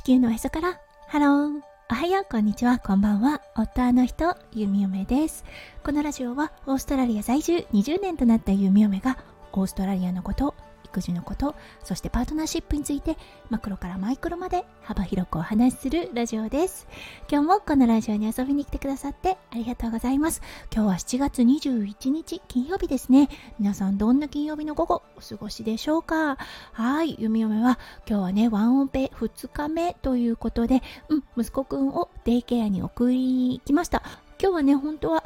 地球のへそから。ハローおはよう。こんにちは。こんばんは。夫の人ゆみおめです。このラジオはオーストラリア在住20年となったゆみおめがオーストラリアのこと育児のことそしてパートナーシップについてマクロからマイクロまで幅広くお話しするラジオです。今日もこのラジオに遊びに来てくださってありがとうございます。今日は7月21日金曜日ですね。皆さんどんな金曜日の午後お過ごしでしょうか？はい弓嫁は今日はねワンオペ2日目ということでうん息子くんをデイケアに送りに行きました。今日はね本当は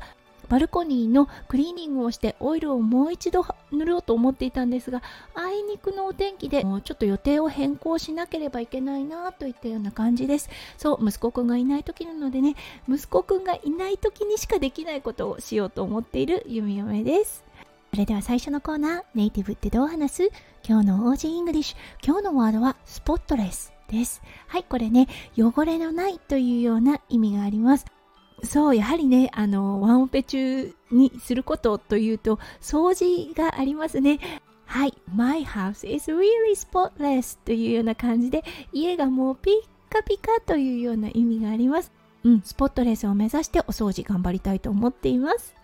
バルコニーのクリーニングをしてオイルをもう一度塗ろうと思っていたんですがあいにくのお天気でもうちょっと予定を変更しなければいけないなといったような感じです。そう息子くんがいない時なのでね息子くんがいない時にしかできないことをしようと思っている弓嫁です。それでは最初のコーナーネイティブってどう話す？今日の Aussie English。今日のワードは spotless です。はいこれね汚れのないというような意味があります。そうやはりねあのワンオペ中にすることというと掃除がありますねはい My house is really spotless というような感じで家がもうピッカピカというような意味がありますうん spotless を目指してお掃除頑張りたいと思っています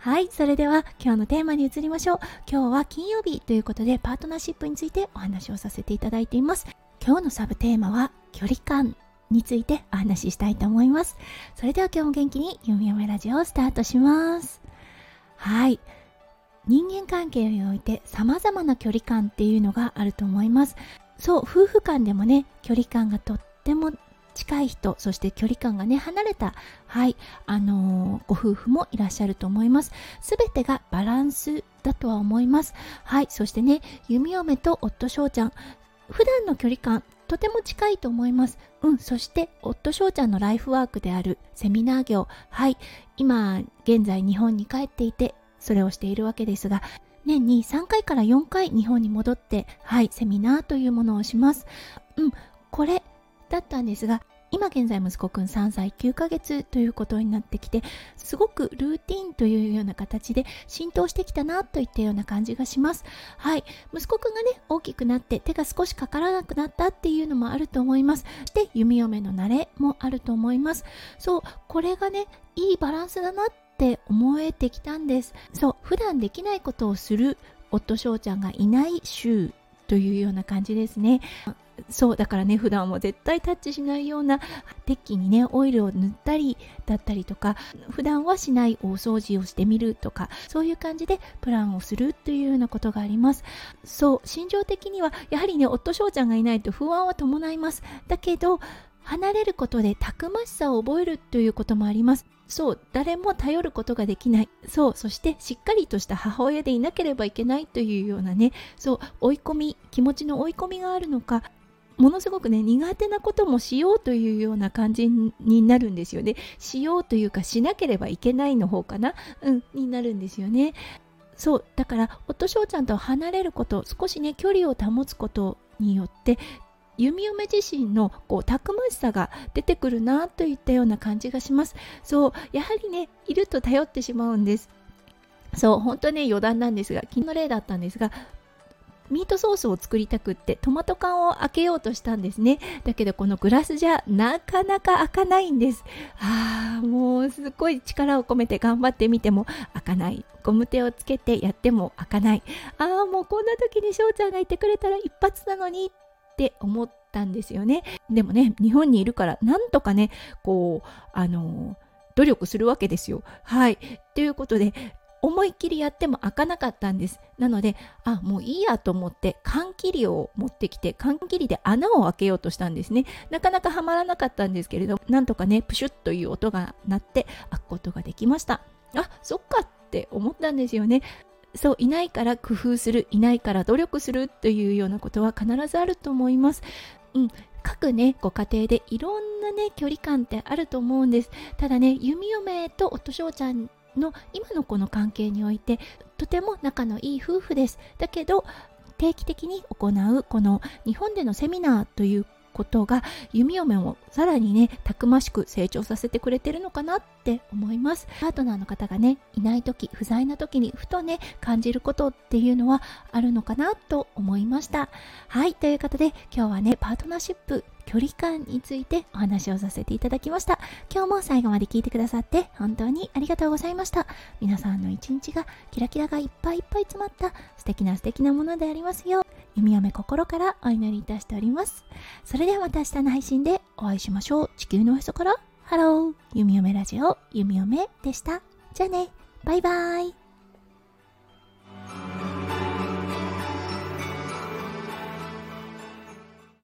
はい、それでは今日のテーマに移りましょう。今日は金曜日ということでパートナーシップについてお話をさせていただいています。今日のサブテーマは距離感についてお話ししたいと思います。それでは今日も元気に読み読めラジオをスタートします。はい。人間関係において様々な距離感っていうのがあると思います。そう、夫婦間でもね、距離感がとっても近い人、そして距離感がね、離れた、はい、あのー、ご夫婦もいらっしゃると思います。すべてがバランスだとは思います。はい、そしてね、弓嫁と夫翔ちゃん、普段の距離感とても近いと思います。うん、そして夫翔ちゃんのライフワークであるセミナー業、はい、今現在日本に帰っていてそれをしているわけですが、年に3回から4回日本に戻って、はい、セミナーというものをします。うん、これだったんですが、今現在息子くん3歳9ヶ月ということになってきてすごくルーティンというような形で浸透してきたなといったような感じがします。はい。息子くんがね大きくなって手が少しかからなくなったっていうのもあると思います。で弓嫁の慣れもあると思います。そうこれがねいいバランスだなって思えてきたんです。そう普段できないことをする夫翔ちゃんがいない週。というような感じですね。そうだからね普段は絶対タッチしないような鉄器にねオイルを塗ったりだったりとか普段はしない大掃除をしてみるとかそういう感じでプランをするというようなことがあります。そう心情的にはやはりね夫翔ちゃんがいないと不安は伴います。だけど離れることでたくましさを覚えるということもあります。そう誰も頼ることができない。そうそしてしっかりとした母親でいなければいけないというようなね。そう追い込み気持ちの追い込みがあるのかものすごくね苦手なこともしようというような感じになるんですよね。しようというかしなければいけないの方かなうんになるんですよね。そうだから夫翔ちゃんと離れること少しね距離を保つことによって弓嫁自身のこうたくましさが出てくるなといったような感じがします。そうやはりねいると頼ってしまうんです。そう本当ね余談なんですが昨日の例だったんですがミートソースを作りたくってトマト缶を開けようとしたんですね。だけどこのグラスじゃなかなか開かないんです。あーもうすごい力を込めて頑張ってみても開かない。ゴム手をつけてやっても開かない。ああもうこんな時に翔ちゃんがいてくれたら一発なのにって思ったんですよね。でもね日本にいるからなんとかねこうあの努力するわけですよ。はい。ということで思いっきりやっても開かなかったんです。なのであもういいやと思って缶切りを持ってきて缶切りで穴を開けようとしたんですね。なかなかはまらなかったんですけれどなんとかねプシュッという音が鳴って開くことができました。あそっかって思ったんですよね。そういないから工夫するいないから努力するというようなことは必ずあると思います。うん。各ねご家庭でいろんなね距離感ってあると思うんです。ただね弓嫁と夫翔ちゃんの今のこの関係においてとても仲のいい夫婦です。だけど定期的に行うこの日本でのセミナーということが弓嫁をさらにねたくましく成長させてくれてるのかなって思います。パートナーの方がねいない時不在な時にふとね感じることっていうのはあるのかなと思いました。はいということで今日はねパートナーシップ距離感についてお話をさせていただきました。今日も最後まで聞いてくださって本当にありがとうございました。皆さんの一日がキラキラがいっぱいいっぱい詰まった素敵な素敵なものでありますよう。弓嫁心からお祈りいたしております。それではまた明日の配信でお会いしましょう。地球のへそから。ハロー。弓嫁ラジオ。弓嫁でした。じゃあね。バイバイ。